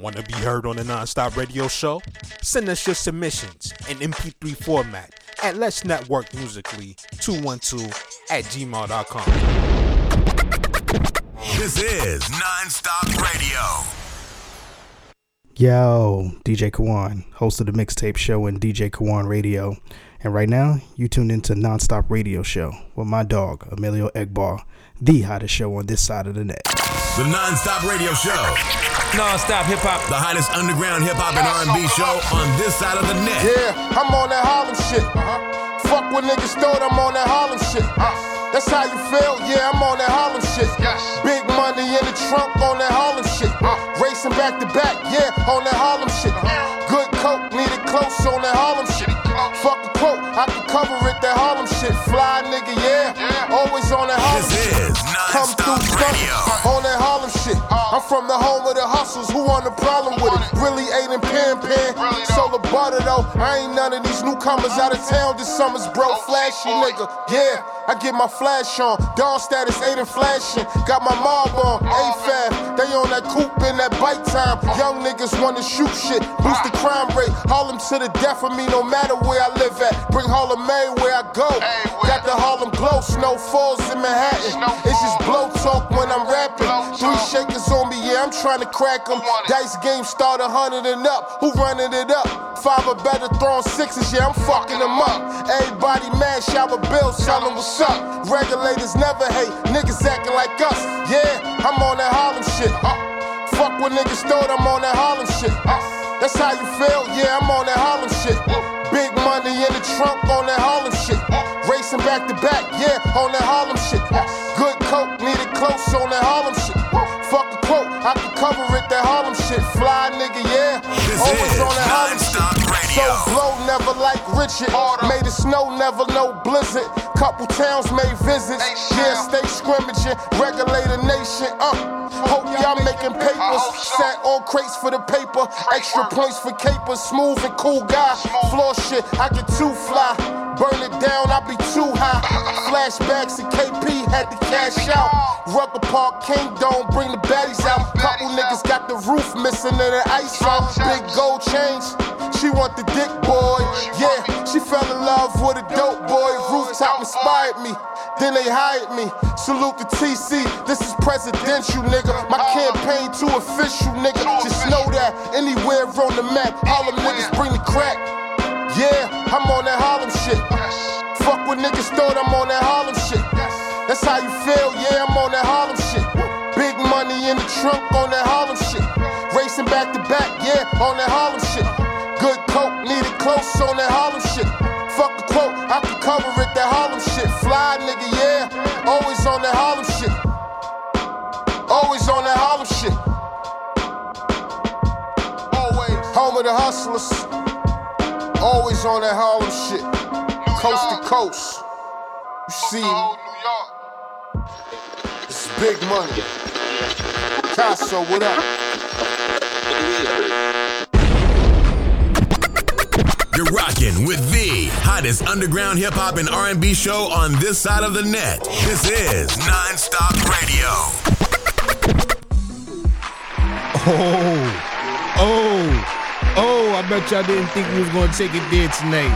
Want to be heard on the Nonstop Radio Show? Send us your submissions in MP3 format at Let's Network Musically 212 at gmail.com. This is Nonstop Radio. Yo, DJ Kawon, host of the Mixtape Show and DJ Kawon Radio. And right now, you tuned into Nonstop Radio Show with my dog, Emillio Egbar, the hottest show on this side of the net. The Nonstop Radio Show. Non-stop hip hop. The hottest underground hip hop and R&B show on this side of the net. Yeah, I'm on that Harlem shit. Fuck what niggas thought I'm on that Harlem shit. That's how you feel? Yeah, I'm on that Harlem shit. Big money in the trunk on that Harlem shit. Racing back to back, yeah, on that Harlem shit. Good coke, need it close on that Harlem shit. Fuck a quote, I can cover it, that Harlem shit. Fly nigga, yeah, always on that Harlem This shit. is Come through on that Harlem shit. I'm from the home of the hustles, who want the problem with it? Really ain't in pan pan. Solar butter though, I ain't none of these newcomers out of town this summer's bro. Flashy nigga, yeah. I get my flash on. Dawn status ain't in flashing. Got my mob on. A-Fab, they on that coupe in that bike time. Young niggas wanna shoot shit. Boost the crime rate. Harlem to the death of me, no matter where I live at. Bring Harlem May where I go. Got the Harlem glow, snow falls in Manhattan. It's just blow talk when I'm rapping. Three shakers on me, yeah, I'm trying to crack them. Dice game start a hundred and up. Who running it up? Five or better throwing sixes, yeah, I'm fucking them up. Everybody mad, shower bills, tell them what's up. Regulators never hate, niggas acting like us. Yeah, I'm on that Harlem shit. Uh, fuck what niggas thought I'm on that Harlem shit. Uh. That's how you feel? Yeah, I'm on that Harlem shit. Big money in the trunk on that Harlem shit. Racing back to back, yeah, on that Harlem shit. Good coke, need it close on that Harlem shit. Fuck a quote, I can cover it, that Harlem shit. Fly nigga, yeah. This Always is on that Harlem shit. So Radio. blow, never like Richard. Made it snow, never no blizzard. Couple towns made visits. Yeah, stay scrimmaging. Regulator nation, uh. Hope y'all making papers. Sat on crates for the paper. Extra points for capers. Smooth and cool guy. Floor shit, I get too fly. Burn it down, I be too high. Flashbacks to KP, had to cash out. Rucker Park, King Dome, bring the baddies out. Couple niggas got the roof missing and the ice on. Big gold chains. She want the dick boy. Yeah, she fell in love with a dope boy. Rooftop inspired me. Then they hired me. Salute the TC. This is presidential, nigga. My campaign too official, nigga. Just know that anywhere on the map, Harlem niggas bring the crack. Yeah, I'm on that Harlem shit. Fuck what niggas thought I'm on that Harlem shit. That's how you feel, yeah, I'm on that Harlem shit. Big money in the trunk on that Harlem shit. Racing back to back, yeah, on that Harlem shit. Good coke, need it close on that Harlem shit. Fuck a quote, I can cover it, that Harlem shit. Fly nigga, yeah, always on that Harlem shit. Always on that Harlem shit. Always. Home of the hustlers. Always on that Harlem shit. Coast to coast. You see, it's big money. Casso, what up? You're rocking with the hottest underground hip hop and R&B show on this side of the net. This is Nonstop Radio. Oh, oh, oh, I bet y'all didn't think we was gonna take it there tonight.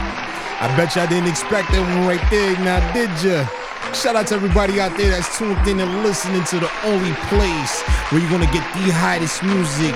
I bet y'all didn't expect that one right there, now did ya? Shout out to everybody out there that's tuned in and listening to the only place where you're gonna get the hottest music,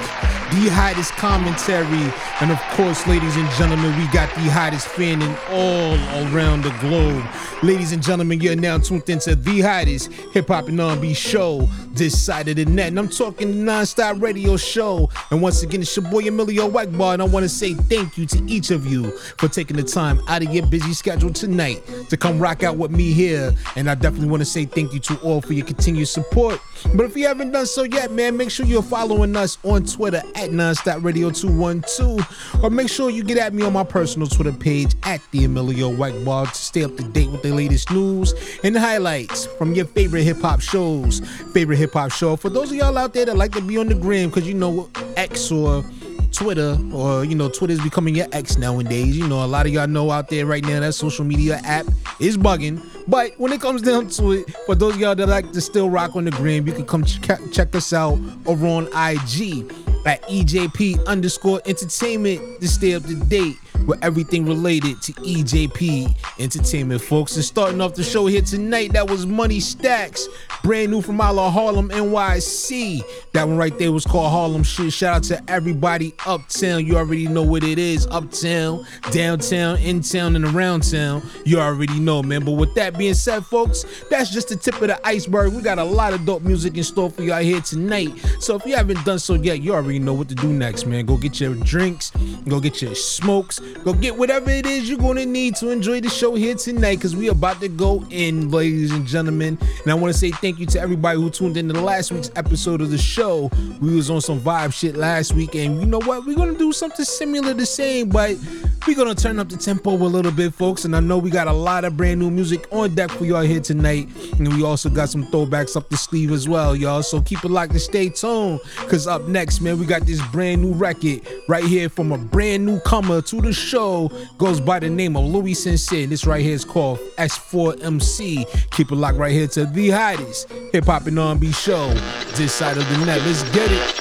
the hottest commentary, and of course, ladies and gentlemen, we got the hottest fan in all around the globe. Ladies and gentlemen, you're now tuned into the hottest hip hop and R&B show this side of the net, and I'm talking non-stop radio show. And once again, it's your boy Emillio Egbar, and I want to say thank you to each of you for taking the time out of your busy schedule tonight to come rock out with me here. And I definitely want to say thank you to all for your continued support. But if you haven't done so yet, man, make sure you're following us on Twitter at Nonstop Radio 212, or make sure you get at me on my personal Twitter page at the Emillio Egbar to stay up to date with the latest news and highlights from your favorite hip hop shows. Favorite hip hop show for those of y'all out there that like to be on the gram, because you know X or Twitter or you know Twitter's becoming your ex nowadays. You know a lot of y'all know out there right now that social media app is bugging. But when it comes down to it, for those y'all that like to still rock on the gram, you can come ch- check us out over on IG at EJP underscore entertainment to stay up to date with everything related to EJP Entertainment, folks. And starting off the show here tonight, that was Money Stacks, brand new from out of Harlem, NYC. That one right there was called Harlem Shit. Shout out to everybody uptown. You already know what it is uptown, downtown, in town, and around town. You already know, man. But with that being said, folks, that's just the tip of the iceberg. We got a lot of dope music in store for y'all here tonight. So if you haven't done so yet, you already know what to do next, man. Go get your drinks, go get your smokes, Go get whatever it is you're gonna need to enjoy the show here tonight, because we about to go in, ladies and gentlemen. And I want to say thank you to everybody who tuned into the last week's episode of the show. We was on some vibe shit last week, and you know what? We're gonna do something similar the same, but we're gonna turn up the tempo a little bit, folks. And I know we got a lot of brand new music on deck for y'all here tonight. And we also got some throwbacks up the sleeve as well, y'all. So keep it locked and stay tuned. Cause up next, man, we got this brand new record right here from a brand new comer to the show goes by the name of Louis Sincere. This right here is called S4MC. Keep it locked right here to the hottest hip hop and R&B show this side of the net. Let's get it.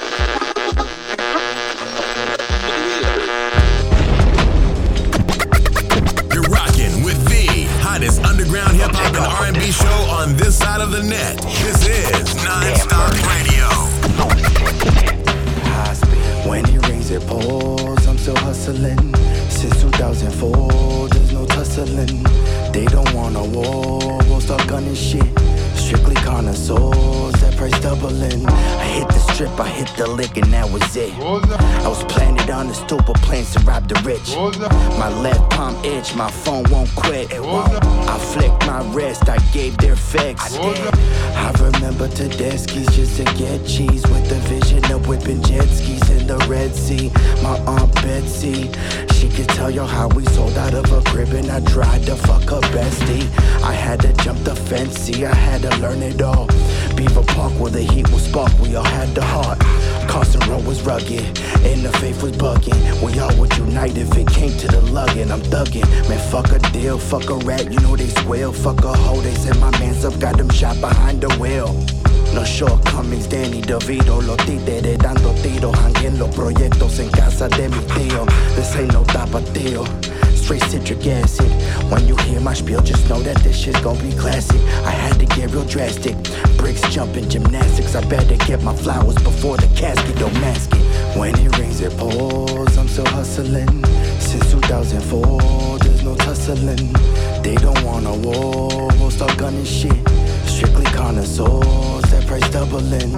You're rocking with the hottest underground hip hop and R&B show on this side of the net. This is Nonstop Radio. Hustling. Since 2004, there's no tussling. They don't want a war, won't start gunning shit. Strictly connoisseurs, price doubling. I hit the strip, I hit the lick, and that was it. I was planted on the of planes to rob the rich. My left palm itch, my phone won't quit. It won't. I flicked my wrist, I gave their fix. I remember Tedeschi's just to get cheese with the vision of whipping jet skis in the Red Sea. My aunt Betsy, she could tell you how we sold out of a crib and I tried to fuck her bestie. I had to jump the fence, see, I had to learn it all. Beaver Park where the heat was spark, we all had the heart. Carson Road was rugged, and the faith was bugging. We all would unite if it came to the lugging. I'm thugging, man, fuck a deal, fuck a rat, you know they squeal. Fuck a hoe, they said my man's up, got them shot behind the wheel. No shortcomings, Danny DeVito, los títeres dando tiros, hanguen los proyectos en casa de mi tío. This ain't no tapatio, straight citric acid. When you hear my spiel, just know that this shit's gonna be classic. I had to get real drastic, bricks jumping, gymnastics. I better get my flowers before the casket don't mask it. When it rains, it pours, I'm still hustling. Since 2004, there's no tussling. They don't want a war, we'll start gunning shit. Strictly connoisseurs, that price doubling.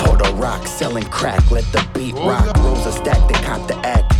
Puerto Rock selling crack, let the beat rock. Rosa stacked and cop the act.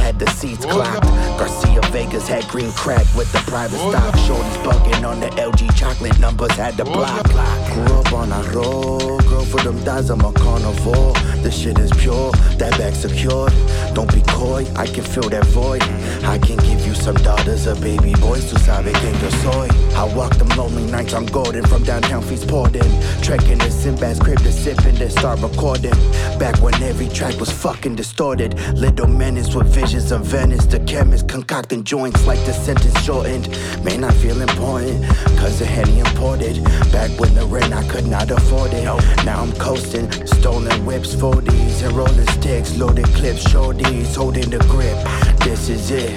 Had the seats clocked. Garcia Vegas had green crack with the private stock. Shorties bugging on the LG chocolate numbers, had the block. Grew up on a girl for them thighs, I'm a carnivore. This shit is pure, that bag secured. Don't be coy, I can fill that void. I can give you some daughters or baby boys, tu sabe quien yo soy. I walk them lonely nights on Gordon from downtown Feast Porden. Trekking in Sinbad's crib to sip and then start recording. Back when every track was fucking distorted. Little menace with visions of Venice. The chemist concocting joints like the sentence shortened. Man, I feel important, cause the Henny imported. Back when the rent I could not afford it. Now I'm coasting, stolen whips, 40s, and rolling sticks, loaded clips, shorties, holding the grip. This is it.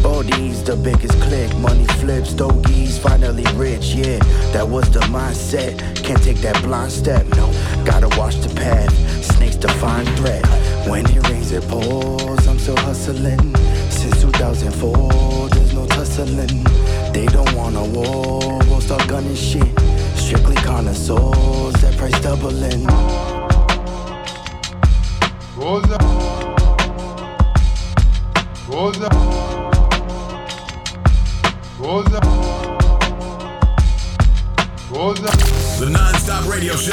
Bodies, the biggest click, money flips, stogies, finally rich, yeah. That was the mindset. Can't take that blind step, no. Gotta watch the path, snakes define threat. When it rains, it pours, I'm still hustling. Since 2004, there's no tussling. They don't want a war, we'll start gunning shit. Strictly connoisseurs, that price doubling. Rosa. Rosa. Rosa. Rosa. The Nonstop Radio Show.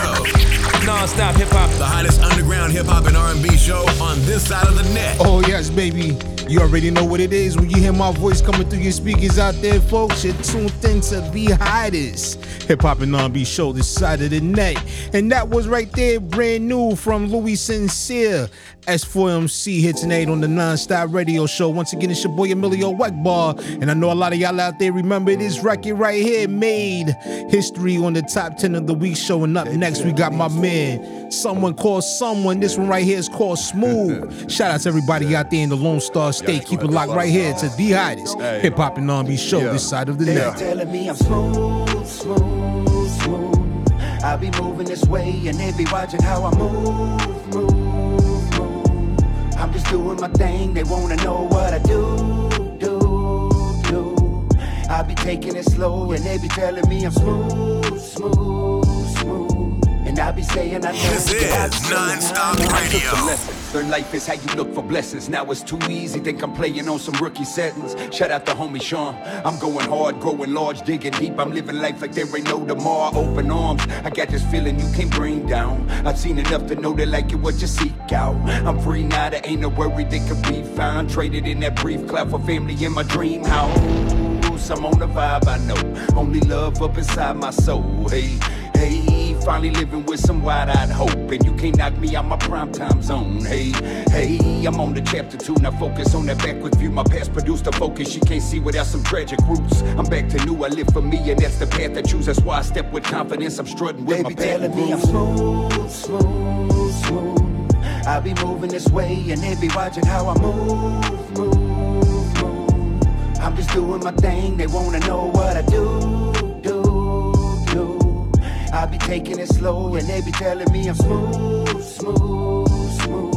Non-stop hip hop. The hottest underground hip hop and R&B show on this side of the net. Oh yes, baby. You already know what it is when you hear my voice coming through your speakers out there, folks. You're tuned into the hottest hip hop and R&B show this side of the net, and that was right there, brand new from Louis Sincere. S4MC here tonight on the Non-Stop Radio Show. Once again, it's your boy Emillio Egbar, and I know a lot of y'all out there remember this record right here made history on the top 10 of the week show. And up next, we got my man Someone called someone. This one right here is called Smooth. Shout out to everybody out there in the Lone Star State. Keep it locked right here to the hottest hip hop and R&B show this side of the They net. telling me I'm smooth, smooth, smooth. I be moving this way and they be watching how I move, move, move. I'm just doing my thing. They wanna know what I do, do, do. I be taking it slow and they be telling me I'm smooth, smooth, smooth. And I be saying I know. This yeah, I be is Non-Stop. Radio. Learn life is how you look for blessings. Now it's too easy. Think I'm playing on some rookie settings. Shout out to homie Sean. I'm going hard, growing large, digging deep. I'm living life like there ain't no tomorrow. Open arms. I got this feeling you can't bring down. I've seen enough to know that like it what you seek out. I'm free now. There ain't no worry that could be found. Traded in that brief cloud for family in my dream house. I'm on the vibe, I know. Only love up inside my soul. Hey, finally living with some wide-eyed hope. And you can't knock me out my prime time zone. Hey, hey, I'm on the chapter two. Now focus on that backwards view. My past produced a focus. You can't see without some tragic roots. I'm back to new. I live for me, and that's the path I choose. That's why I step with confidence. I'm strutting with They my telling me I'm smooth, smooth, smooth. I be moving this way and they be watching how I move, move, move. I'm just doing my thing. They wanna know what I do. I be taking it slow and they be telling me I'm smooth, smooth, smooth.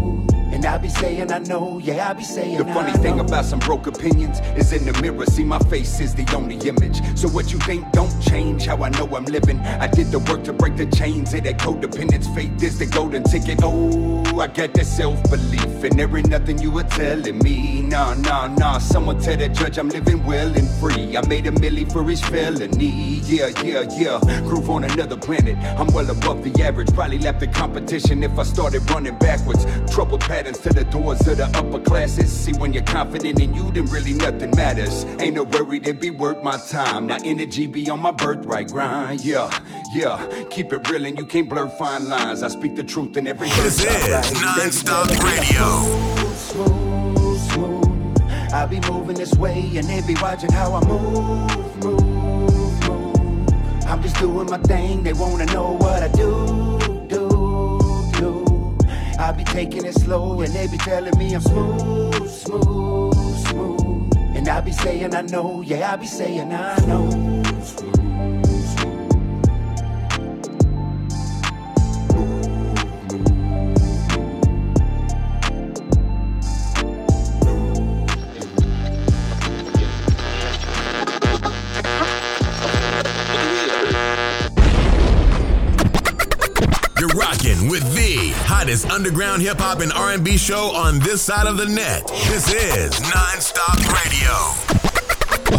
And I be saying I know, yeah, I be saying The funny thing about some broke opinions is in the mirror. See, my face is the only image. So what you think don't change how I know I'm living. I did the work to break the chains of that codependence. Faith is the golden ticket. Oh, I got that self belief, and there ain't nothing you were telling me. Nah, nah, nah. Someone tell the judge I'm living well and free. I made a milli for his felony. Yeah, yeah, yeah. Groove on another planet. I'm well above the average. Probably left the competition if I started running backwards. Trouble Troubled patterns to the doors of the upper classes. See, when you're confident in you, then really nothing matters. Ain't no worry, they be worth my time. Now energy be on my birthright grind. Yeah, yeah. Keep it real and you can't blur fine lines. I speak the truth in every This is write. They be Non-Stop Radio. smooth, smooth. I be moving this way and they be watching how I move, move, move. I'm just doing my thing. They wanna know what I do. I be taking it slow and they be telling me I'm smooth, smooth, smooth. And I be saying I know, yeah, I be saying I know. With the hottest underground hip hop and R&B show on this side of the net. This is Non-Stop Radio.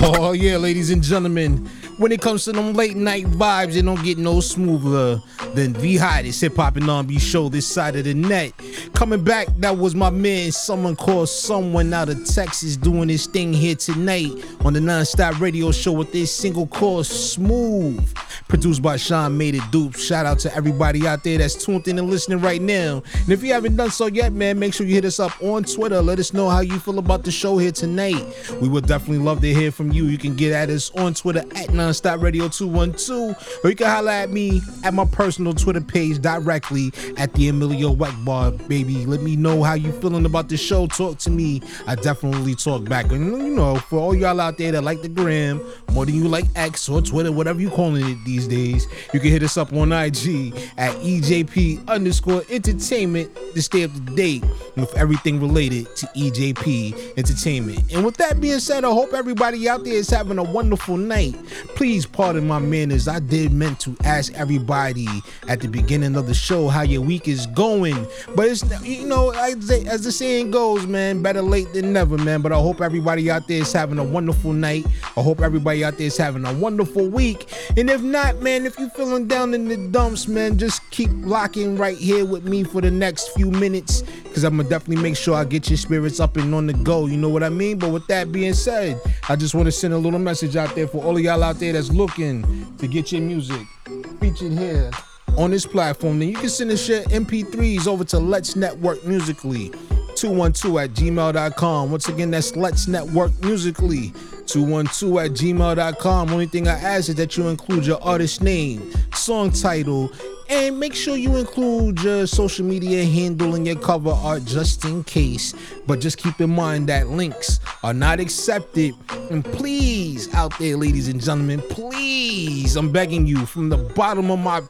Oh yeah, ladies and gentlemen. When it comes to them late night vibes, it don't get no smoother than the hottest hip hop and R&B show this side of the net. Coming back, that was my man. Someone called someone out of Texas doing his thing here tonight on the non-stop radio show with this single called Smooth. Produced by Sean Made It Dupe. Shout out to everybody out there that's tuned in and listening right now. And if you haven't done so yet, man, make sure you hit us up on Twitter. Let us know how you feel about the show here tonight. We would definitely love to hear from you. You can get at us on Twitter at Nonstop Radio 212, or you can holler at me at my personal Twitter page directly at the Emillio Egbar, baby. Let me know how you feeling about the show. Talk to me. I definitely talk back. And you know, for all y'all out there that like the gram more than you like X or Twitter, whatever you calling it these days, you can hit us up on IG at EJP underscore entertainment to stay up to date with everything related to EJP entertainment. And with that being said, I hope everybody out there is having a wonderful night. Please pardon my manners. I did meant to ask everybody at the beginning of the show how your week is going. But it's you know, as the, as the saying goes, man, better late than never, man. But I hope everybody out there is having a wonderful night. I hope everybody out there is having a wonderful week. And if not, man, if you're feeling down in the dumps, man, just keep locking right here with me for the next few minutes. Cause I'm gonna definitely make sure I get your spirits up and on the go. You know what I mean? But with that being said, I just want to send a little message out there for all of y'all out there that's looking to get your music featured here on this platform. Then you can send us your MP3s over to Let's Network Musically. 212 at gmail.com. Once again, that's Let's Network Musically. 212 at gmail.com. Only thing I ask is that you include your artist name, song title, And make sure you include your social media handle in your cover art just in case. But just keep in mind that links are not accepted. And please, out there, ladies and gentlemen, please, I'm begging you from the bottom of my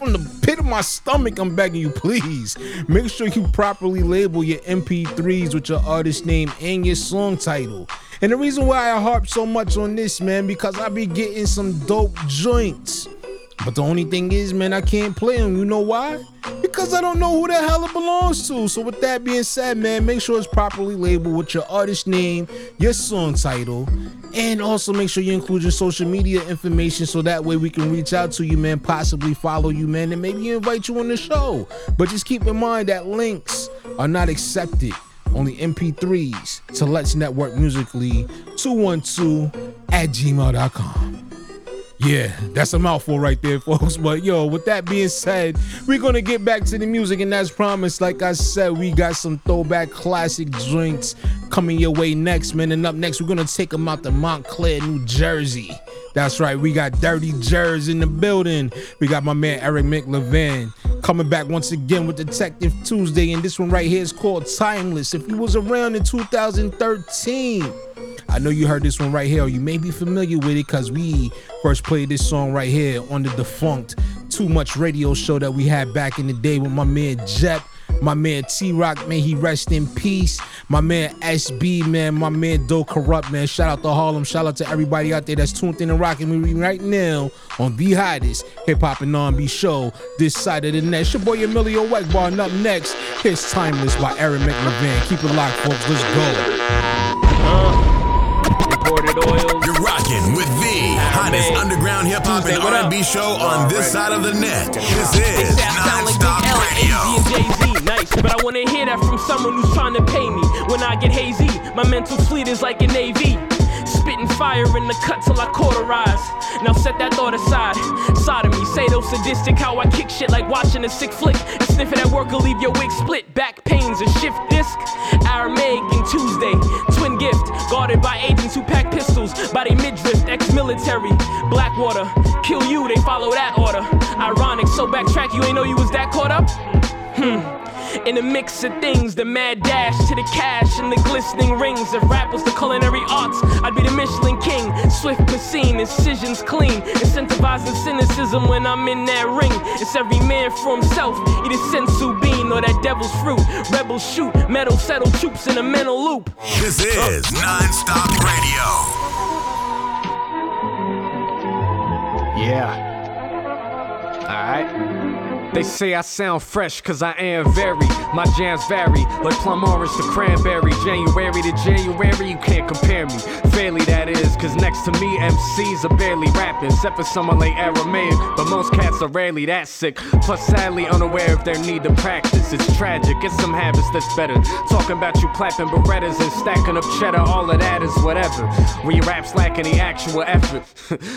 from the pit of my stomach, I'm begging you, please make sure you properly label your MP3s with your artist name and your song title. And the reason why I harp so much on this, man, because I be getting some dope joints. But the only thing is, man, I can't play them. You know why? Because I don't know who the hell it belongs to. So with that being said, man, make sure it's properly labeled with your artist name, your song title, and also make sure you include your social media information so that way we can reach out to you, man, possibly follow you, man, and maybe invite you on the show. But just keep in mind that links are not accepted. Only MP3s to Let's Network Musically 212 at gmail.com. Yeah, that's a mouthful right there, folks. But yo, with that being said, we're gonna get back to the music, and as promised, like I said, we got some throwback classic drinks coming your way next, man. And up next, we're gonna take them out to Montclair, New Jersey. That's right, we got Dirty Jers in the building. We got my man Eric McLevin coming back once again with Detective Tuesday, and this one right here is called Timeless. If you was around in 2013. I know you heard this one right here, you may be familiar with it because we first played this song right here on the defunct Too Much radio show that we had back in the day with my man Jep. My man T Rock, man, he rest in peace. My man SB, man, my man Do Corrupt, man. Shout out to Harlem. Shout out to everybody out there that's tuned in and rocking me right now on the hottest hip hop and R&B show this side of the net. It's your boy Emillio Egbar, and up next, here's Timeless by Aaron McLevin. Keep it locked, folks. Let's go. Uh, imported oils. You're rocking with the hottest underground hip hop and Tuesday, what up? R&B show on this side of the net. This is Nonstop Radio. AZ, and Jay-Z. Nice, but I wanna hear that from someone who's trying to pay me. When I get hazy, my mental fleet is like an AV. Spitting fire in the cut till I cauterize. Now set that thought aside. Sodomy, sadistic how I kick shit like watching a sick flick. And sniff it at work will leave your wig split. Back pains, a shift disc. Aramaic and Tuesday. Twin gift, guarded by agents who pack pistols. Body midriff, ex-military. Blackwater, kill you, they follow that order. Ironic, so backtrack, you ain't know you was that caught up? Hmm. In the mix of things, the mad dash to the cash and the glistening rings. Rap was the culinary arts, I'd be the Michelin king. Swift cuisine, incisions clean. Incentivizing cynicism when I'm in that ring. It's every man for himself. A senzu bean or that devil's fruit. Rebels shoot, metal settle troops in a mental loop. This is Nonstop Radio. Yeah. Alright. They say I sound fresh cause I am very. My jams vary, like plum orange to cranberry. January to January, you can't compare me. Fairly, that is, cause next to me, MCs are barely rapping, except for someone like Aramaic. But most cats are rarely that sick. Plus, sadly, unaware of their need to practice. It's tragic, it's some habits that's better. Talking about you clapping berettas and stacking up cheddar, all of that is whatever. When your rap's lacking the actual effort.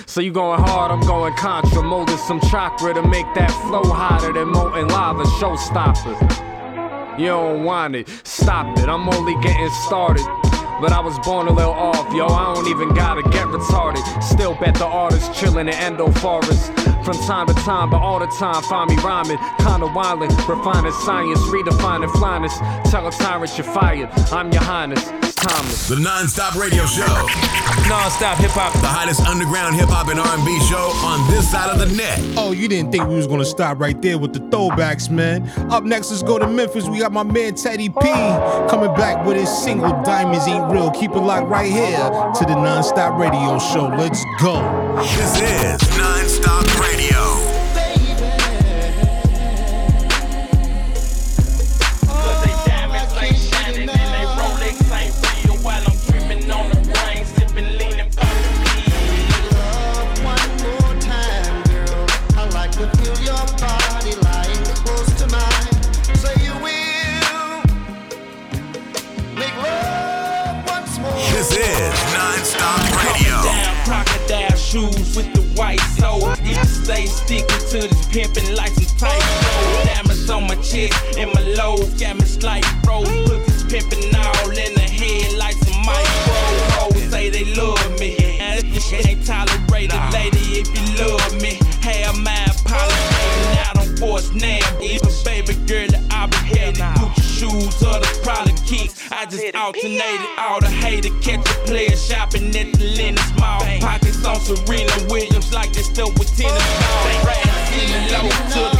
so you going hard, I'm going contra. Molding some chakra to make that flow hotter than molten lava. Showstopper. You don't want it, stop it. I'm only getting started. But I was born a little off, yo. I don't even gotta get retarded. Still bet the artist chillin' in Endo Forest. From time to time, but all the time, find me rhyming. Kinda wildin', refining science, redefining flyness. Tell a tyrant you're fired. I'm your highness. It's timeless. The Nonstop Radio Show. Non-stop hip-hop. The hottest underground hip hop and R&B show on this side of the net. Oh, you didn't think we was gonna stop right there with the throwbacks, man. Up next, let's go to Memphis. We got my man Teddy P coming back with his single Diamonds Ain't Real. Keep it locked right here to the Nonstop Radio Show. Let's go. This is Nonstop Radio. ISO. If stay sticking to this pimping like some tight. Diamonds on my chest and my low got me slight froze. Put this pimping all in the head like some micro. Hoes say they love me. Now, this shit ain't tolerated, lady, if you love me. Have my apology. I don't force now. If a baby girl, that I be headed. Gucci shoes or the product kicks. I just alternated all the hater. Catch a player shopping at the Lenox Mall. Pocket on Serena Williams like they still with tennis ball. Rats in low to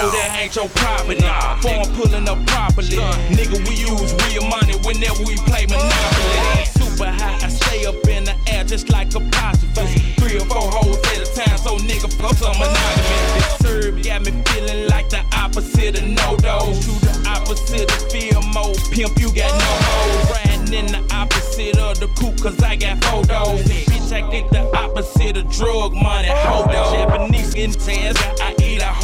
hoe that ain't your property. Phone pulling up properly. Nigga, we use real money whenever we play Monopoly. Super high, I stay up in the air just like a apostrophe. Three or four hoes at a time, so nigga, fuck some monogamous. This serve got me feeling like the opposite of no dose. The opposite of feel mode. Pimp, you got no hoes. Riding in the opposite of the coupe, cause I got photos. Bitch, I get the opposite of drug money. Hold up. Japanese skin tans, I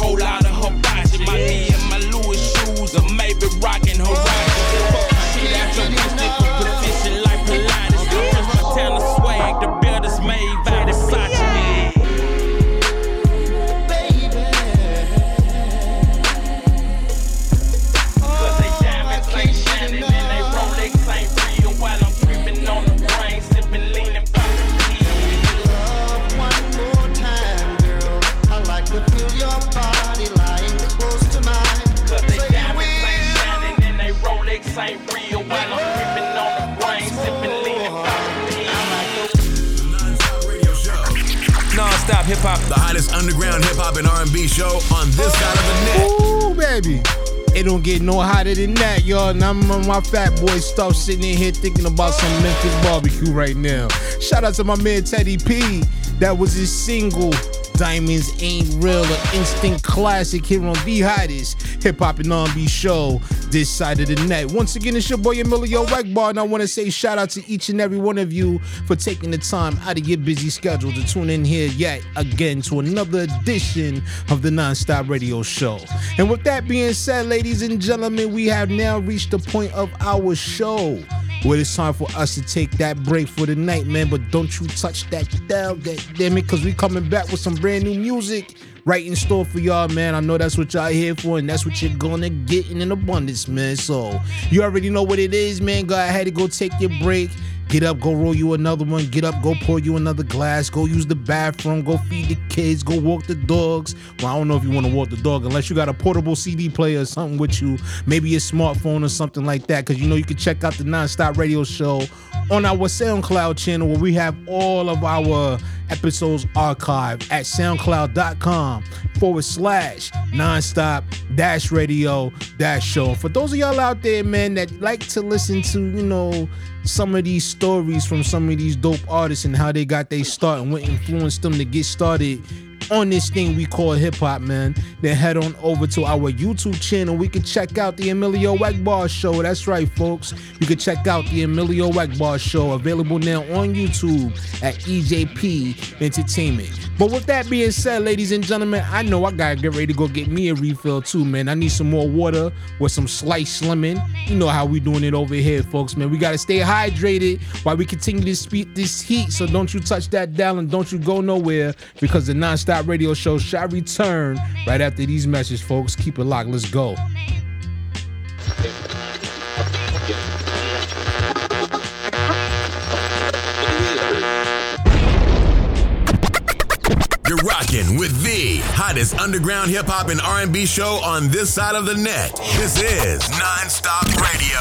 whole lot of hibachi. My knee and my Louis shoes are maybe rocking horizon. Hop. The hottest underground hip hop and R&B show on this side of the net. Ooh, baby. It don't get no hotter than that, y'all. And I'm on my fat boy stuff sitting in here thinking about some Memphis barbecue right now. Shout out to my man Teddy P. That was his single. Diamonds Ain't Real, an instant classic here on the hottest hip hop and R&B show this side of the net. Once again, it's your boy Emillio Egbar, and I want to say shout out to each and every one of you for taking the time out of your busy schedule to tune in here yet again to another edition of the Nonstop Radio Show. And with that being said, ladies and gentlemen, we have now reached the point of our show where it's time for us to take that break for the night, man. But don't you touch that dial, damn it, because we coming back with some brand new music right in store for y'all, man. I know that's what y'all here for, and that's what you're gonna get in an abundance, man. So you already know what it is, man. Go ahead and go take your break. Get up, go roll you another one. Get up, go pour you another glass. Go use the bathroom. Go feed the kids. Go walk the dogs. Well, I don't know if you want to walk the dog unless you got a portable CD player or something with you. Maybe a smartphone or something like that. Because you know you can check out the Nonstop Radio Show on our SoundCloud channel where we have all of our episodes archived at soundcloud.com forward slash nonstop dash radio dash show. For those of y'all out there, man, that like to listen to, you know, some of these stories from some of these dope artists and how they got their start and what influenced them to get started on this thing we call hip hop, man, then head on over to our YouTube channel. We can check out the Emillio Egbar Show. That's right, folks. You can check out the Emillio Egbar Show, available now on YouTube at EJP Entertainment. But with that being said, ladies and gentlemen, I know I gotta get ready to go get me a refill too, man. I need some more water with some sliced lemon. You know how we doing it over here, folks, man. We gotta stay hydrated while we continue to speed this heat. So don't you touch that dial and don't you go nowhere because the nonstop radio show shall return right after these messages, folks. Keep it locked. Let's go. Rocking with the hottest underground hip hop and R&B show on this side of the net. This is Non-Stop Radio.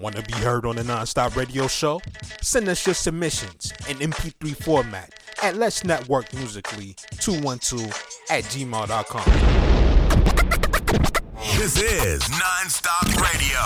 Want to be heard on the Nonstop Radio Show? Send us your submissions in MP3 format at Let's Network Musically 212 at gmail.com. This is Non-Stop Radio.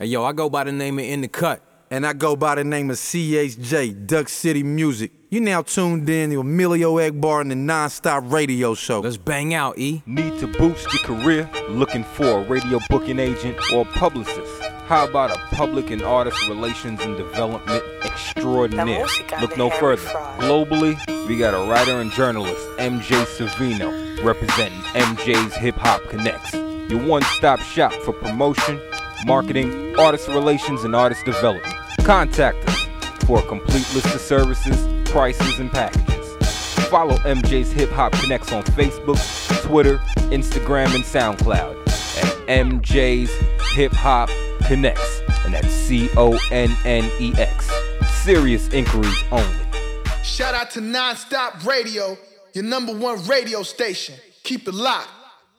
Hey yo, I go by the name of In the Cut. And I go by the name of CHJ, Duck City Music. You now tuned in to Emillio Egbar and the Nonstop Radio Show. Let's bang out, E. Need to boost your career? Looking for a radio booking agent or publicist? How about a public and artist relations and development extraordinaire? Look no further. Globally, we got a writer and journalist, MJ Savino, representing MJ's Hip Hop Connects. Your one stop shop for promotion, marketing, artist relations, and artist development. Contact us for a complete list of services, prices, and packages. Follow MJ's Hip Hop Connects on Facebook, Twitter, Instagram, and SoundCloud at MJ's Hip Hop Connects, and that's C O N N E X. Serious inquiries only. Shout out to Nonstop Radio, your number one radio station. Keep it locked.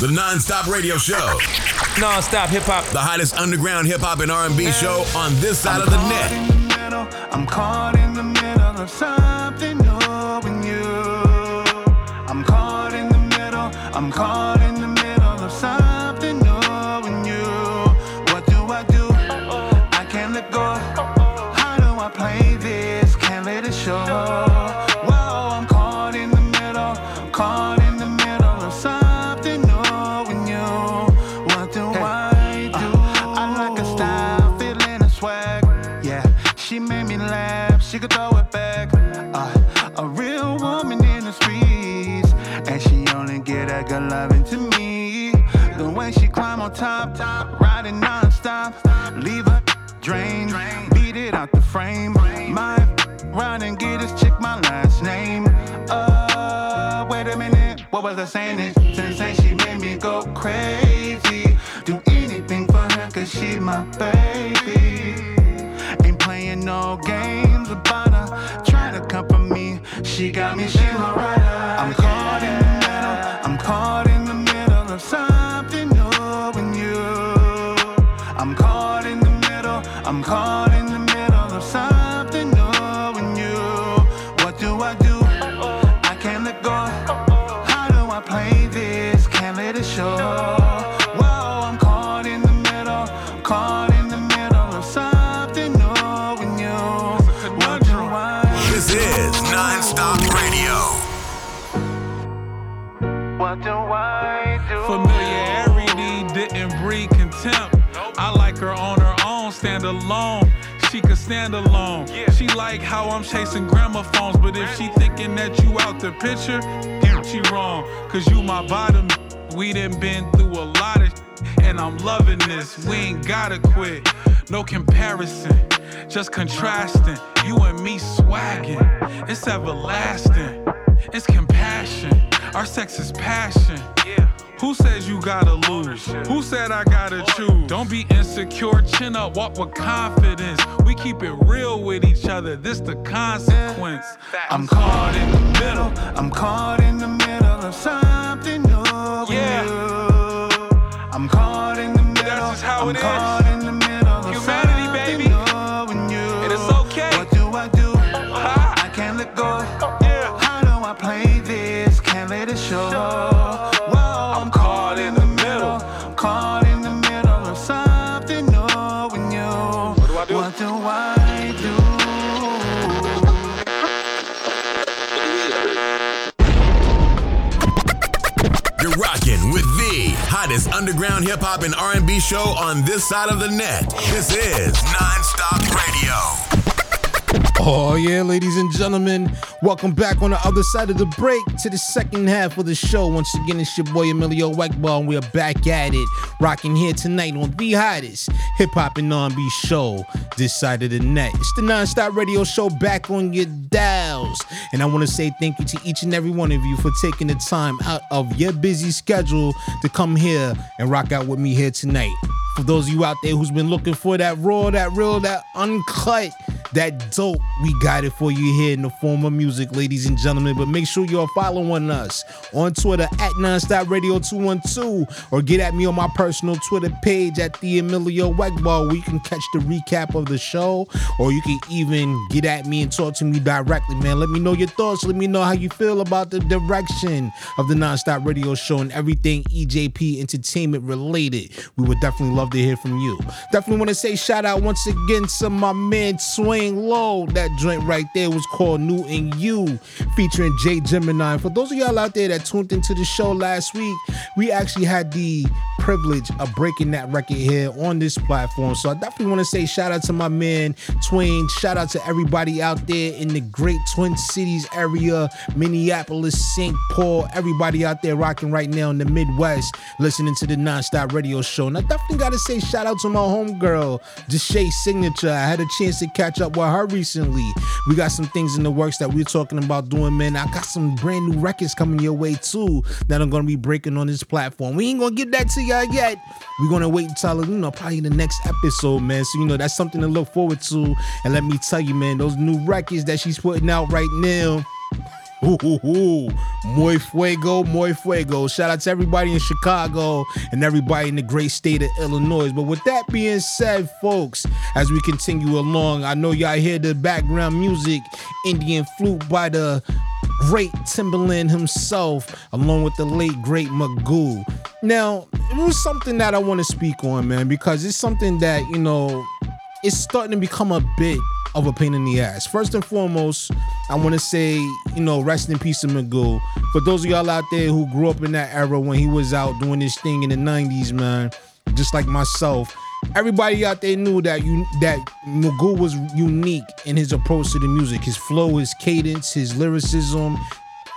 The Non-Stop Radio Show. Non-stop hip hop. The hottest underground hip hop and R&B show on this side of the net. I'm caught in the middle of something new and you. I'm caught in the middle. I'm caught She got me, she my alone. She could stand alone. Yeah. She like how I'm chasing gramophones, but if she thinking that you out the picture, damn, she wrong. Cause you my bottom. We done been through a lot of and I'm loving this. We ain't gotta quit. No comparison, just contrasting. You and me swagging. It's everlasting. It's compassion. Our sex is passion. Who says you gotta lose? Who said I gotta choose? Don't be insecure, chin up, walk with confidence. We keep it real with each other. This the consequence. I'm caught in the middle. I'm caught in the middle of something new. Yeah. I'm caught in the middle. That's just how I'm it is. Underground hip hop and R&B show on this side of the net. This is Non-Stop Radio. Oh, yeah, ladies and gentlemen, welcome back on the other side of the break to the second half of the show. Once again, it's your boy Emillio Egbar, and we're back at it, rocking here tonight on the hottest hip hop and R&B show this side of the net. It's the non-stop radio show back on your dials, and I want to say thank you to each and every one of you for taking the time out of your busy schedule to come here and rock out with me here tonight. For those of you out there who's been looking for that raw, that real, that uncut that dope, we got it for you here in the form of music, ladies and gentlemen. But make sure you're following us on Twitter at Nonstop Radio 212 or get at me on my personal Twitter page at the Emillio Egbar where you can catch the recap of the show or you can even get at me and talk to me directly, man. Let me know your thoughts. Let me know how you feel about the direction of the Nonstop Radio Show and everything EJP Entertainment related. We would definitely love to hear from you. Definitely want to say shout out once again to my man Low. That joint right there was called New and You, featuring Jay Gemini. For those of y'all out there that tuned into the show last week, we actually had the privilege of breaking that record here on this platform. So I definitely want to say shout out to my man Twain. Shout out to everybody out there in the great Twin Cities area, Minneapolis, St. Paul, everybody out there rocking right now in the Midwest, listening to the Nonstop Radio Show. And I definitely got to say shout out to my homegirl, Deshay Signature. I had a chance to catch up with her recently. We got some things in the works that we're talking about doing, man. I got some brand new records coming your way too that I'm gonna be breaking on this platform. We ain't gonna give that to y'all yet. We're gonna wait until you know probably the next episode, man. So you know that's something to look forward to. And let me tell you, man, those new records that she's putting out right now. Ooh, ooh, ooh. Muy fuego, muy fuego. Shout out to everybody in Chicago and everybody in the great state of Illinois. But with that being said, folks, as we continue along, I know y'all hear the background music, Indian flute by the great Timbaland himself, along with the late great Magoo. Now, it was something that I want to speak on, man, because it's something that, you know, it's starting to become a bit of a pain in the ass. First and foremost, I want to say, you know, rest in peace to Magoo. For those of y'all out there who grew up in that era when he was out doing this thing in the 90s, man, just like myself, everybody out there knew that you that Magoo was unique in his approach to the music. His flow, his cadence, his lyricism,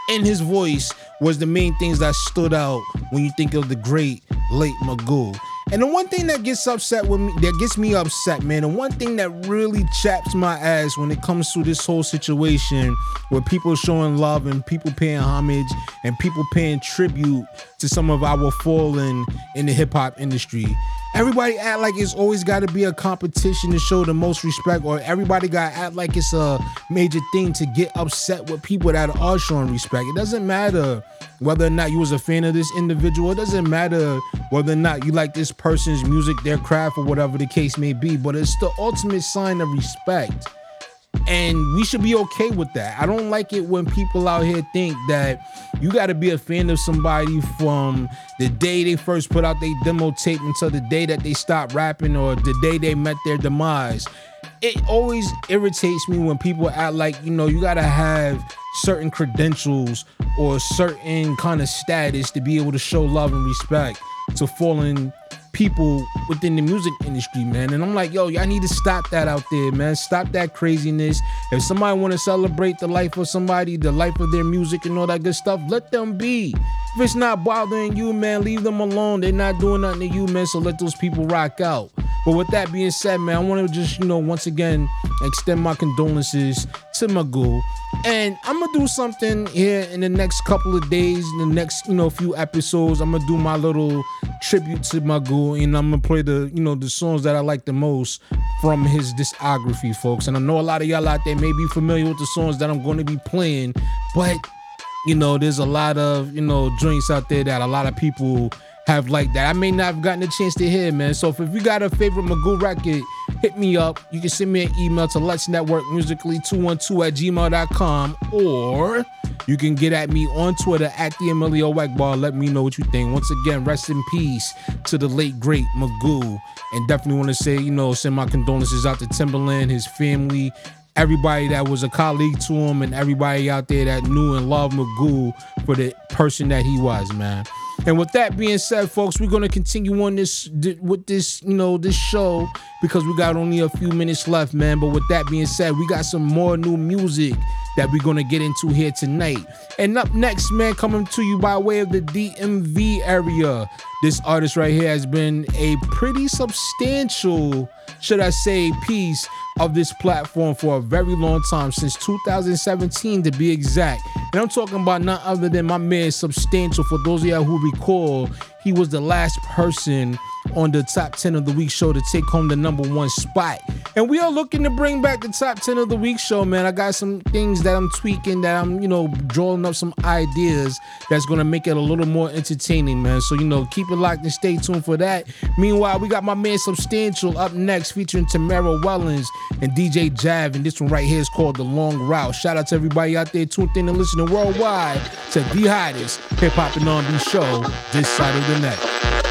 and his voice was the main things that stood out when you think of the great late Magoo. And the one thing that gets upset with me, that gets me upset, man, the one thing that really chaps my ass when it comes to this whole situation where people showing love and people paying homage and people paying tribute to some of our fallen in the hip hop industry. Everybody act like it's always got to be a competition to show the most respect, or everybody got to act like it's a major thing to get upset with people that are showing respect. It doesn't matter whether or not you was a fan of this individual. It doesn't matter whether or not you like this person's music, their craft, or whatever the case may be. But it's the ultimate sign of respect. And we should be okay with that. I don't like it when people out here think that you got to be a fan of somebody from the day they first put out their demo tape until the day that they stop rapping or the day they met their demise. It always irritates me when people act like, you know, you got to have certain credentials or certain kind of status to be able to show love and respect to fallen people within the music industry, man. And I'm like, yo, y'all need to stop that out there, man. Stop that craziness. If somebody want to celebrate the life of somebody, the life of their music and all that good stuff, let them be. If it's not bothering you, man, leave them alone. They're not doing nothing to you, man. So let those people rock out. But with that being said, man, I want to just, you know, once again extend my condolences to Magoo. And I'm gonna do something here in the next couple of days, in the next, you know, few episodes. I'm gonna do my little tribute to Magoo, and I'm gonna play the, you know, the songs that I like the most from his discography, folks. And I know a lot of y'all out there may be familiar with the songs that I'm gonna be playing, but you know, there's a lot of, you know, joints out there that a lot of people have like that. I may not have gotten a chance to hear, man. So if, if you got a favorite Magoo record, hit me up. You can send me an email to Let's Network Musically 212 at gmail.com or you can get at me on Twitter at the Emillio Egbar. Let me know what you think. Once again, rest in peace to the late great Magoo. And definitely want to say, you know, send my condolences out to Timbaland, his family, everybody that was a colleague to him, and everybody out there that knew and loved Magoo for the person that he was, man. And with that being said, folks, we're gonna continue on this with this, you know, this show because we got only a few minutes left, man. But with that being said, we got some more new music that we're gonna get into here tonight. And up next, man, coming to you by way of the DMV area. This artist right here has been a pretty substantial, should I say, piece of this platform for a very long time, since 2017 to be exact. And I'm talking about none other than my man Substantial. For those of y'all who recall, he was the last person on the top 10 of the week show to take home the number one spot. And we are looking to bring back the top 10 of the week show, man. I got some things that I'm tweaking, that I'm, you know, drawing up some ideas that's gonna make it a little more entertaining, man. So, you know, keep it locked and stay tuned for that. Meanwhile, we got my man Substantial up next featuring Tamara Wellens and DJ Jav. And this one right here is called The Long Route. Shout out to everybody out there tuned in and listening worldwide to the hottest hip hop and R&B show this side of the net.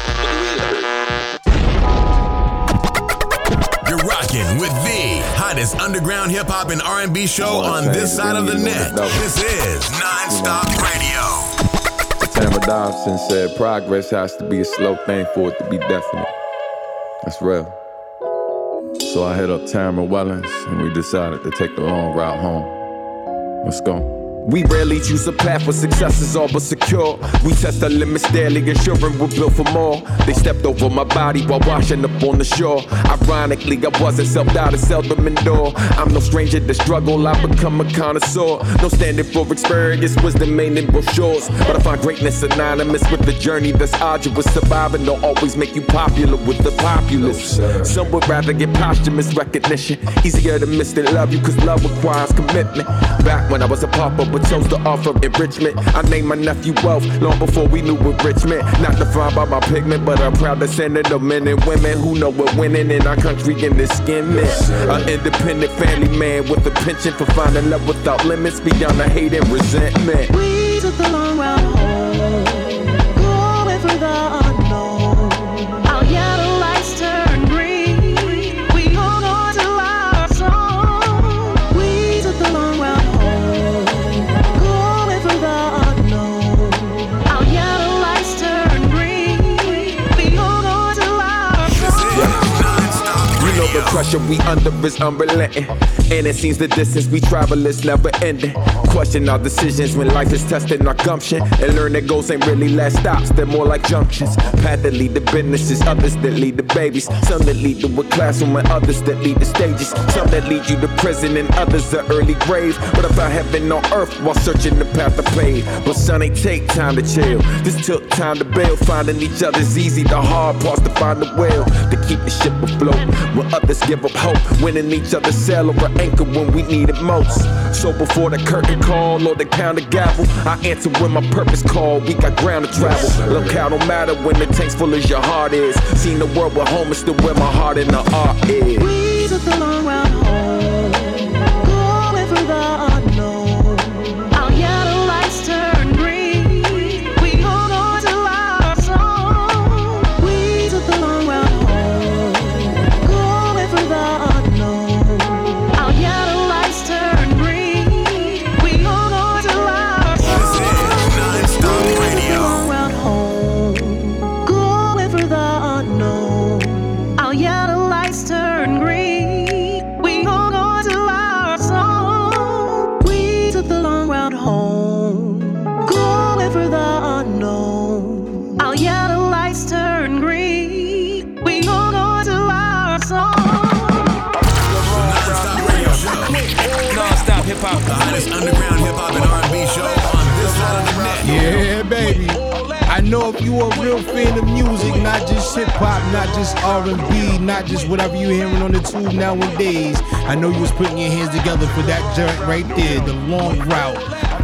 Rocking with the hottest underground hip hop and R&B show on this side of the net. This is Nonstop Radio. Tamara Dobson said progress has to be a slow thing for it to be definite. That's real. So I hit up Tamara Wellens and we decided to take the long route home. Let's go. We rarely choose a path where success is all but secure. We test the limits daily, ensuring we're built for more. They stepped over my body while washing up on the shore. Ironically, I wasn't self-doubt and seldom endure. I'm no stranger to struggle, I become a connoisseur. No standing for experience, wisdom ain't in brochures. But I find greatness synonymous with the journey that's arduous. Surviving don't always make you popular with the populace. Some would rather get posthumous recognition. Easier to miss than love you, cause love requires commitment. Back when I was a pauper, but chose to offer enrichment. I named my nephew Wealth long before we knew what rich meant. Not defined by my pigment, but I'm proud descendant of men and women who know what winning in our country in this skin meant. An independent family man with a penchant for finding love without limits beyond the hate and resentment. We took the long route home, going for the pressure we under is unrelenting. And it seems the distance we travel is never ending. Question our decisions when life is testing our gumption. And learn that goals ain't really last stops, they're more like junctions. Path that lead to businesses, others that lead to babies. Some that lead to a classroom and others that lead to stages. Some that lead you to prison and others to early grave. But about heaven on earth while searching the path of pave. But son, ain't take time to chill. This took time to build. Finding each other's easy. The hard parts to find the will to keep the ship afloat. When others give up hope, winning each other's sail or an anchor when we need it most. So before the curtain call or the counter gavel, I answer when my purpose call. We got ground to travel. Look how don't matter when the tank's full as your heart is. Seen the world with home is still where my heart and the art is. We took the long route home, underground hip hop and R&B show on this side of the net. Yeah, baby. I know if you are a real fan of music, not just hip hop, not just R&B, not just whatever you hearing on the tube nowadays. I know you was putting your hands together for that joint right there, the long route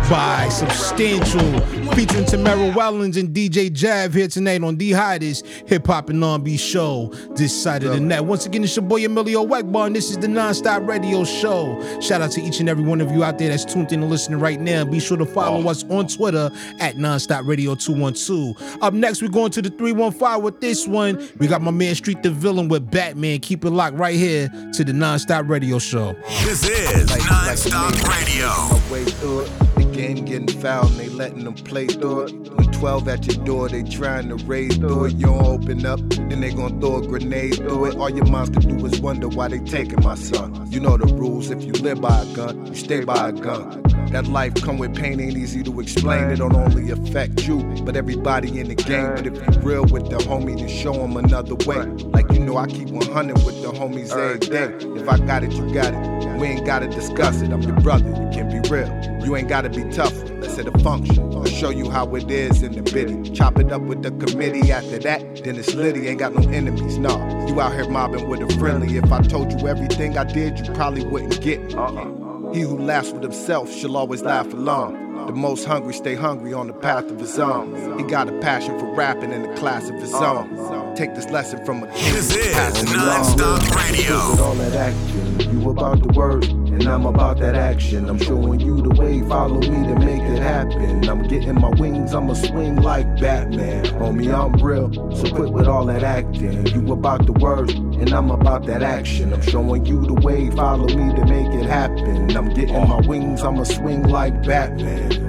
by Substantial, featuring Tamara Wellens and DJ Jav here tonight on the hottest hip hop and R&B show this side of the net. Once again, it's your boy Emillio Egbar, and this is the Nonstop Radio Show. Shout out to each and every one of you out there that's tuned in and listening right now. Be sure to follow us on Twitter at Nonstop Radio 212. Up next, we're going to the 315 with this one. We got my man Street the Villain with Batman. Keep it locked right here to the Nonstop Radio Show. This is Nonstop Radio. Game getting fouled and they letting them play through it. When 12 at your door, they trying to raise through it. You don't open up, then they gonna throw a grenade through it. All your moms can do is wonder why they taking my son. You know the rules. If you live by a gun, you stay by a gun. That life come with pain ain't easy to explain. It don't only affect you, but everybody in the game. But if you real with the homie, then show 'em another way. Like you know I keep 100 with the homies every day. If I got it, you got it. We ain't gotta discuss it. I'm your brother, you can be real. You ain't gotta be tough. Let's hit a function. I'll show you how it is in the bitty. Chop it up with the committee. After that, then it's litty. Ain't got no enemies. Nah, you out here mobbing with a friendly. If I told you everything I did, you probably wouldn't get me. Uh-uh. He who laughs with himself shall always laugh alone. The most hungry stay hungry on the path of his own. He got a passion for rapping in the class of his own. Take this lesson from a king. This is Pass it along. Non-Stop Radio. With all that action, you about the word, and I'm about that action. I'm showing you the way, follow me to make it happen. I'm getting my wings, I'ma swing like Batman. Homie, I'm real, so quit with all that acting. You about the word, and I'm about that action. I'm showing you the way, follow me to make it happen. I'm getting my wings, I'ma swing like Batman.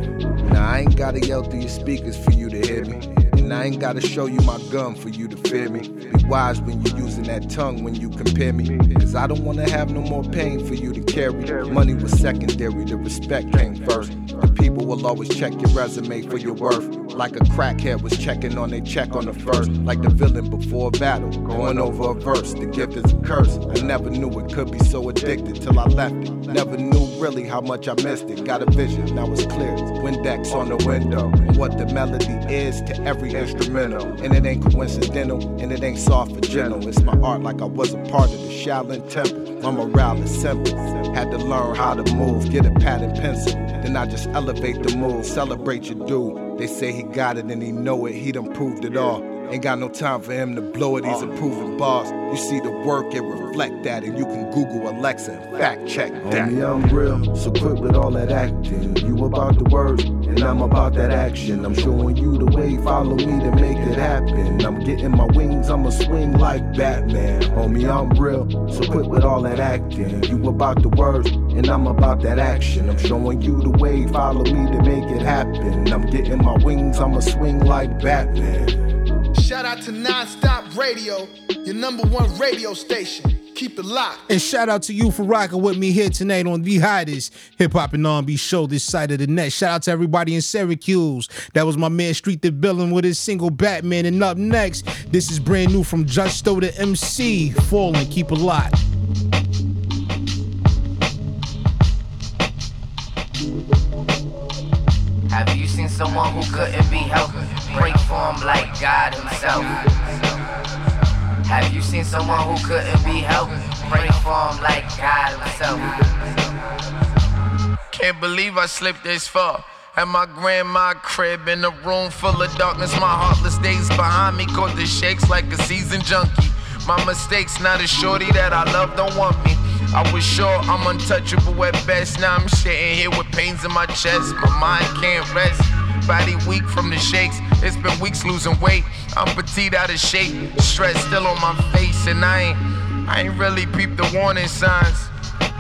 Now I ain't gotta yell through your speakers for you to hear me. And I ain't gotta show you my gun for you to fear me. Be wise when you're using that tongue when you compare me. Cause I don't wanna have no more pain for you to carry. Money was secondary, the respect came first. The people will always check your resume for your worth. Like a crackhead was checking on their check on the first. Like the villain before battle, going over a verse. The gift is a curse. I never knew it could be so addicted till I left it. Never knew really how much I missed it. Got a vision, now it's clear. Windex on the window. What the melody is to every instrumental. And it ain't coincidental, and it ain't soft or gentle. It's my art like I was a part of the Shaolin Temple. My morale is simple. Had to learn how to move, get a pad and pencil. Then I just elevate the mood, celebrate your dude. They say he got it and he know it, he done proved it all. Ain't got no time for him to blow it, he's improving bars. You see the work, it reflect that, and you can Google Alexa and fact check that. Homie, I'm real, so quit with all that acting. You about the words, and I'm about that action. I'm showing you the way, follow me to make it happen. I'm getting my wings, I'ma swing like Batman. Homie, I'm real, so quit with all that acting. You about the words, and I'm about that action. I'm showing you the way, follow me to make it happen. I'm getting my wings, I'ma swing like Batman. Shout out to Nonstop Radio, your number one radio station. Keep it locked. And shout out to you for rocking with me here tonight on the hottest hip hop and R&B show this side of the net. Shout out to everybody in Syracuse. That was my man Street the Villain with his single Batman. And up next, this is brand new from Justo the MC. Falling, keep it locked. Have you seen someone who couldn't be helped? Break for him like God himself. Have you seen someone who couldn't be helped? Break for him like God himself. Can't believe I slipped this far. At my grandma crib in a room full of darkness, my heartless days behind me caught the shakes like a seasoned junkie. My mistakes, not a shorty that I love, don't want me. I was sure I'm untouchable at best. Now I'm sitting here with pains in my chest. My mind can't rest. Body weak from the shakes. It's been weeks losing weight. I'm petite out of shape. Stress still on my face, and I ain't, I ain't really peeped the warning signs.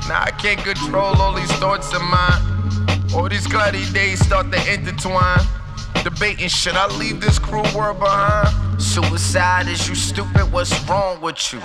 Now I can't control all these thoughts of mine. All these cloudy days start to intertwine. Debating, should I leave this cruel world behind? Suicide is you stupid, what's wrong with you?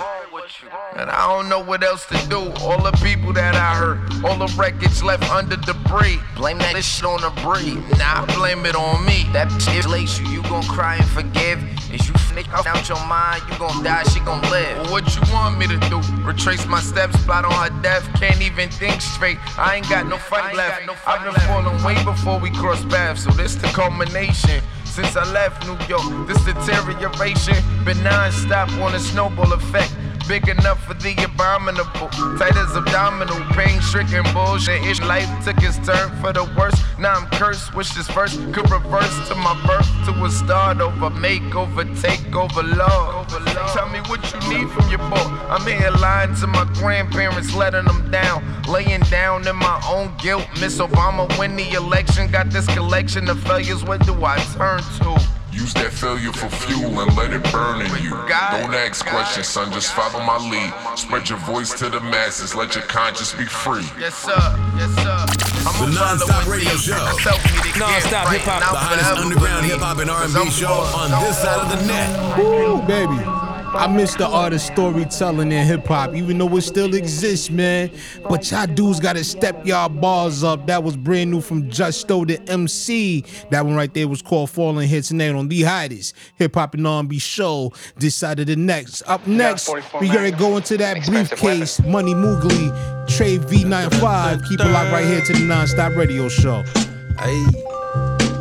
And I don't know what else to do. All the people that I hurt, all the wreckage left under debris. Blame that shit on the breed. Nah, blame it on me. That shit lace you, you gon' cry and forgive. Is you fnick out your mind, you gon' die, she gon' live. Well, what you want me to do? Retrace my steps, plot on her death. Can't even think straight. I ain't got no fight left. I've been falling way before we cross paths, so this the culmination. Since I left New York, this deterioration been non-stop on a snowball effect. Big enough for the abominable, tight as abdominal, pain stricken bullshit. Ish life took its turn for the worst. Now I'm cursed. Wish this verse could reverse to my birth to a start over, makeover, take over, love. Tell me what you need from your boy. I'm here lying to my grandparents, letting them down, laying down in my own guilt. Miss Obama win the election, got this collection of failures. What do I turn to? Use that failure for fuel and let it burn in you. Don't ask questions, son, just follow my lead. Spread your voice to the masses, let your conscience be free. Yes, sir. Yes, sir. I'm the non-stop radio show. Non-stop hip hop. The hottest underground hip hop and R&B show on this side of the net. Woo, baby. I miss the art of storytelling in hip hop, even though it still exists, man. But y'all dudes gotta step y'all bars up. That was brand new from Justo the MC. That one right there was called Falling Hits tonight on the hottest hip hop and R&B show this side of the next. Up next, we gonna go into that briefcase, Money Moogly, Trey V95. Keep it locked right here to the Non-Stop Radio Show. Hey.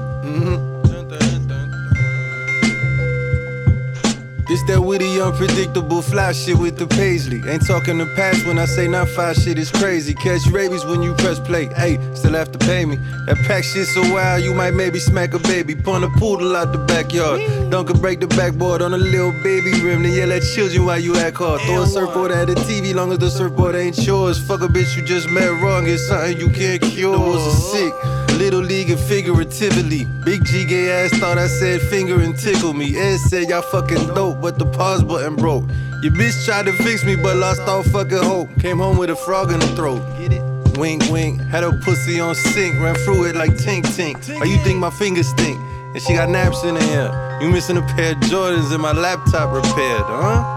That witty, unpredictable fly shit with the paisley. Ain't talking the past when I say not five shit is crazy. Catch rabies when you press play. Hey, still have to pay me. That pack shit so wild, you might maybe smack a baby. Pull a poodle out the backyard. Don't could break the backboard on a little baby rim. Then yell at children while you act hard. Throw a surfboard at the TV, long as the surfboard ain't yours. Fuck a bitch you just met wrong. It's something you can't cure. Those are sick. Little league and figuratively. Big G gay ass thought I said finger and tickle me. Ed said y'all fucking dope, but the pause button broke. Your bitch tried to fix me, but lost all fucking hope. Came home with a frog in the throat. Get it? Wink, wink. Had her pussy on sink, ran through it like tink tink. Why oh, you think my fingers stink? And she got naps in her hair. You missing a pair of Jordans and my laptop repaired, huh?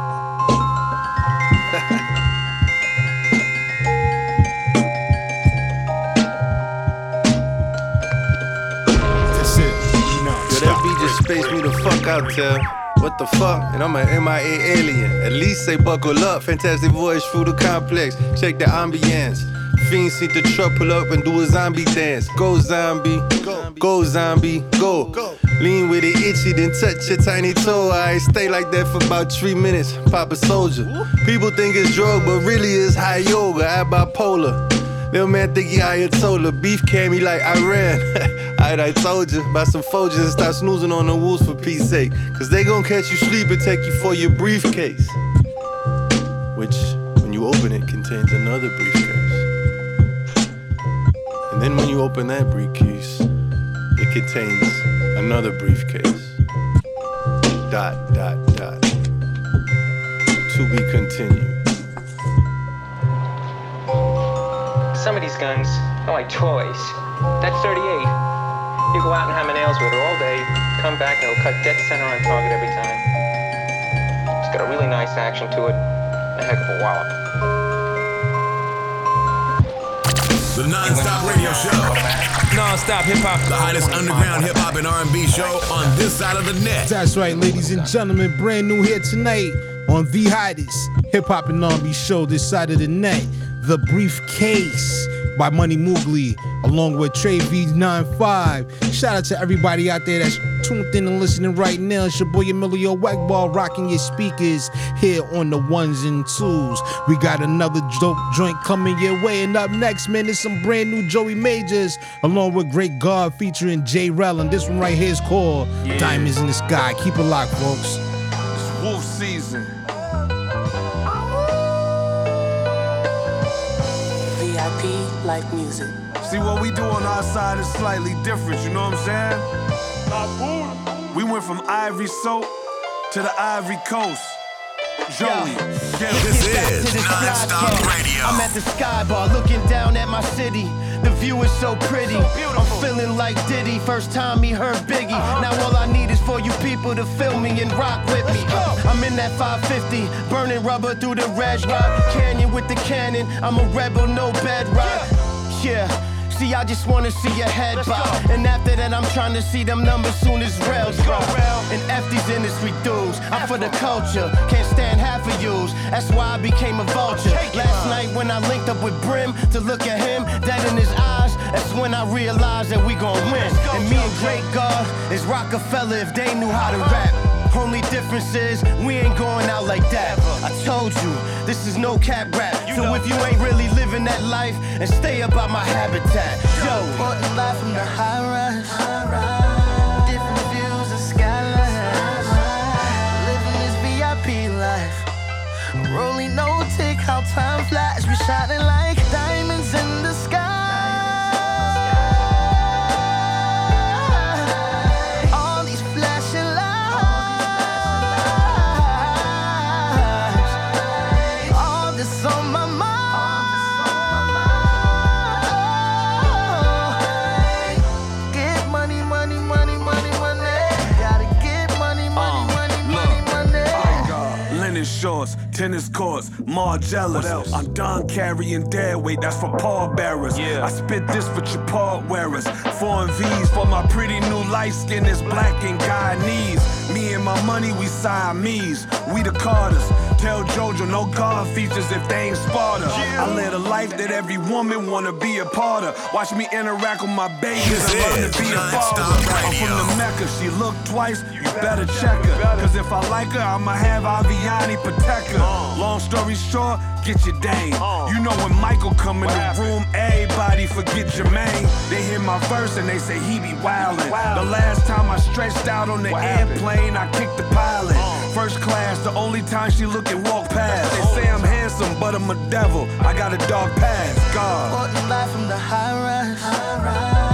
Out there. What the fuck? And I'm an MIA alien. At least say buckle up. Fantastic voyage through the complex. Check the ambience. Fiends see the truck pull up and do a zombie dance. Go zombie, go zombie, go. go. Lean with it itchy, then touch your tiny toe. I stay like that for about three minutes. Pop a soldier. People think it's drug, but really it's high yoga. I bipolar. Little man think he Ayatollah. Beef came, he like Iran. Alright, I told you. Buy some Folgers and stop snoozing on the wolves for peace sake. Cause they gon' catch you sleep and take you for your briefcase. Which, when you open it, contains another briefcase. And then when you open that briefcase, it contains another briefcase. Dot, dot, dot. To be continued. Some of these guns are like toys. That 38, you go out and hammer nails with her all day, come back and it'll cut dead center on target every time. It's got a really nice action to it, a heck of a wallop. The non-stop radio show. Non-stop hip hop. The hottest underground hip hop and R&B show on this side of the net. That's right, ladies and gentlemen. Brand new here tonight on the hottest hip hop and R&B show this side of the net. The Briefcase by Money Moogly, along with Trey V95. Shout out to everybody out there that's tuned in and listening right now. It's your boy Emillio Egbar rocking your speakers here on the ones and twos. We got another dope joint coming your way. And up next, man, is some brand new Joey Majors, along with Great God featuring J Rel. And this one right here is called Yeah. Diamonds in the Sky. Keep it locked, folks. It's wolf season. VIP Life Music. See what we do on our side is slightly different, you know what I'm saying? We went from Ivory Soap to the Ivory Coast. Joey, get it. This is to the Non-Stop Radio. I'm at the sky bar looking down at my city. View is so pretty. I'm feeling like Diddy. First time he heard Biggie. Now all I need is for you people to feel me and rock with me. Uh, I'm in that 550, burning rubber through the red rock canyon with the cannon. I'm a rebel, no bedrock. Yeah. See, I just wanna see your head bob. And after that, I'm trying to see them numbers soon as rails drop. And F these industry dudes. I'm for the culture. Can't stand half of yous. That's why I became a vulture. Last night when I linked up with Brim to look at him, dead in his eyes, that's when I realized that we gon' win. And me and Great God is Rockefeller if they knew how to rap. Only difference is we ain't going out like that. I told you, this is no cap rap. So if you ain't really living that life, and stay up out my habitat. Yo, Important life from the high rise. Different views and skylines. Living this VIP life. Rolling no tick, how time flies. We shining like tennis courts, Margielas. I'm done carrying dead weight, that's for pallbearers. Yeah. I spit this for paw wearers. Foreign V's for my pretty new light skin is black and Guyanese. Me and my money, we Siamese. We the Carters. Tell Jojo no God features if they ain't Sparta. I live a life that every woman wanna be a part of. Watch me interact with my babies and learn to be a father. I'm from the Mecca, she look twice, you better check her. Cause if I like her, I'ma have Aviani protect her. Long story short, get your dame. You know when Michael come in the room, everybody forget Jermaine. They hear my verse and they say he be wildin'. The last time I stretched out on the airplane, I kicked the pilot. First class, the only time she look and walk past. They say I'm handsome, but I'm a devil. I got a dog past. God. Walking live from the high rise. Different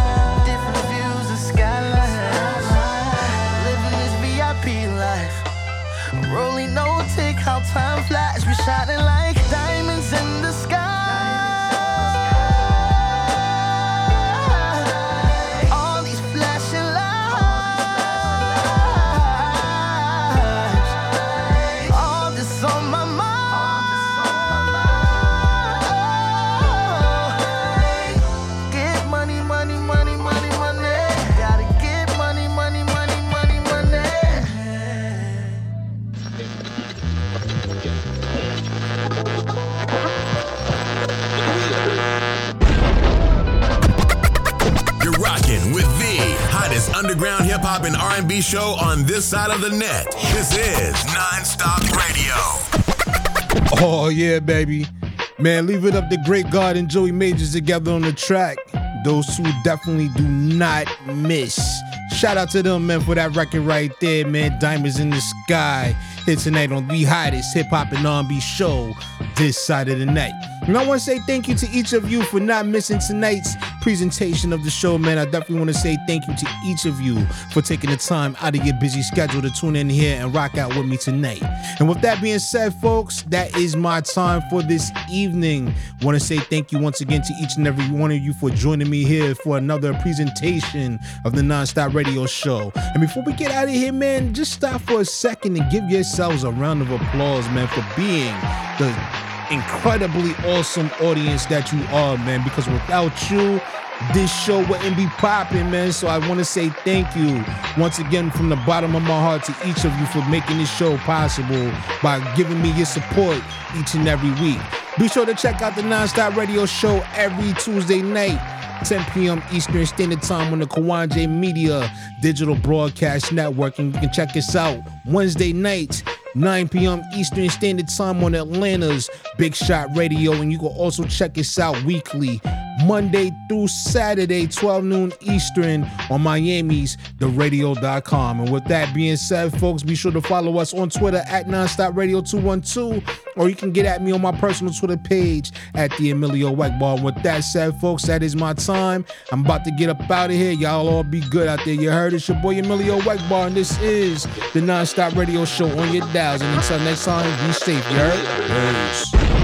show on this side of the net. This is Nonstop Radio. Oh yeah, baby. Man, leave it up to Great God and Joey Majors together on the track. Those two definitely do not miss. Shout out to them, man, for that record right there, man. Diamonds in the Sky. Here tonight on the hottest hip hop and R&B show this side of the night. And I want to say thank you to each of you for not missing tonight's presentation of the show, man. I definitely want to say thank you to each of you for taking the time out of your busy schedule to tune in here and rock out with me tonight. And with that being said, folks, that is my time for this evening. Want to say thank you once again to each and every one of you for joining me here for another presentation of the Nonstop Radio Show. And before we get out of here, man, just stop for a second and give yourselves a round of applause, man, for being the incredibly awesome audience that you are, man. Because without you, this show wouldn't be popping, man. So I want to say thank you once again from the bottom of my heart to each of you for making this show possible by giving me your support each and every week. Be sure to check out the Nonstop Radio Show every Tuesday night. 10 p.m. Eastern Standard Time on the Kawon J Media Digital Broadcast Network. And you can check us out Wednesday nights, 9 p.m. Eastern Standard Time on Atlanta's Big Shot Radio. And you can also check us out weekly, Monday through Saturday, 12 noon Eastern on Miami's TheRadio.com. And with that being said, folks, be sure to follow us on Twitter at Nonstop Radio 212, or you can get at me on my personal Twitter page at the Emillio Egbar. And with that said, folks, that is my time. I'm about to get up out of here. Y'all all be good out there. You heard it's your boy Emillio Egbar, and this is the Nonstop Radio Show on your dials. And until next time, be safe. You heard? Peace.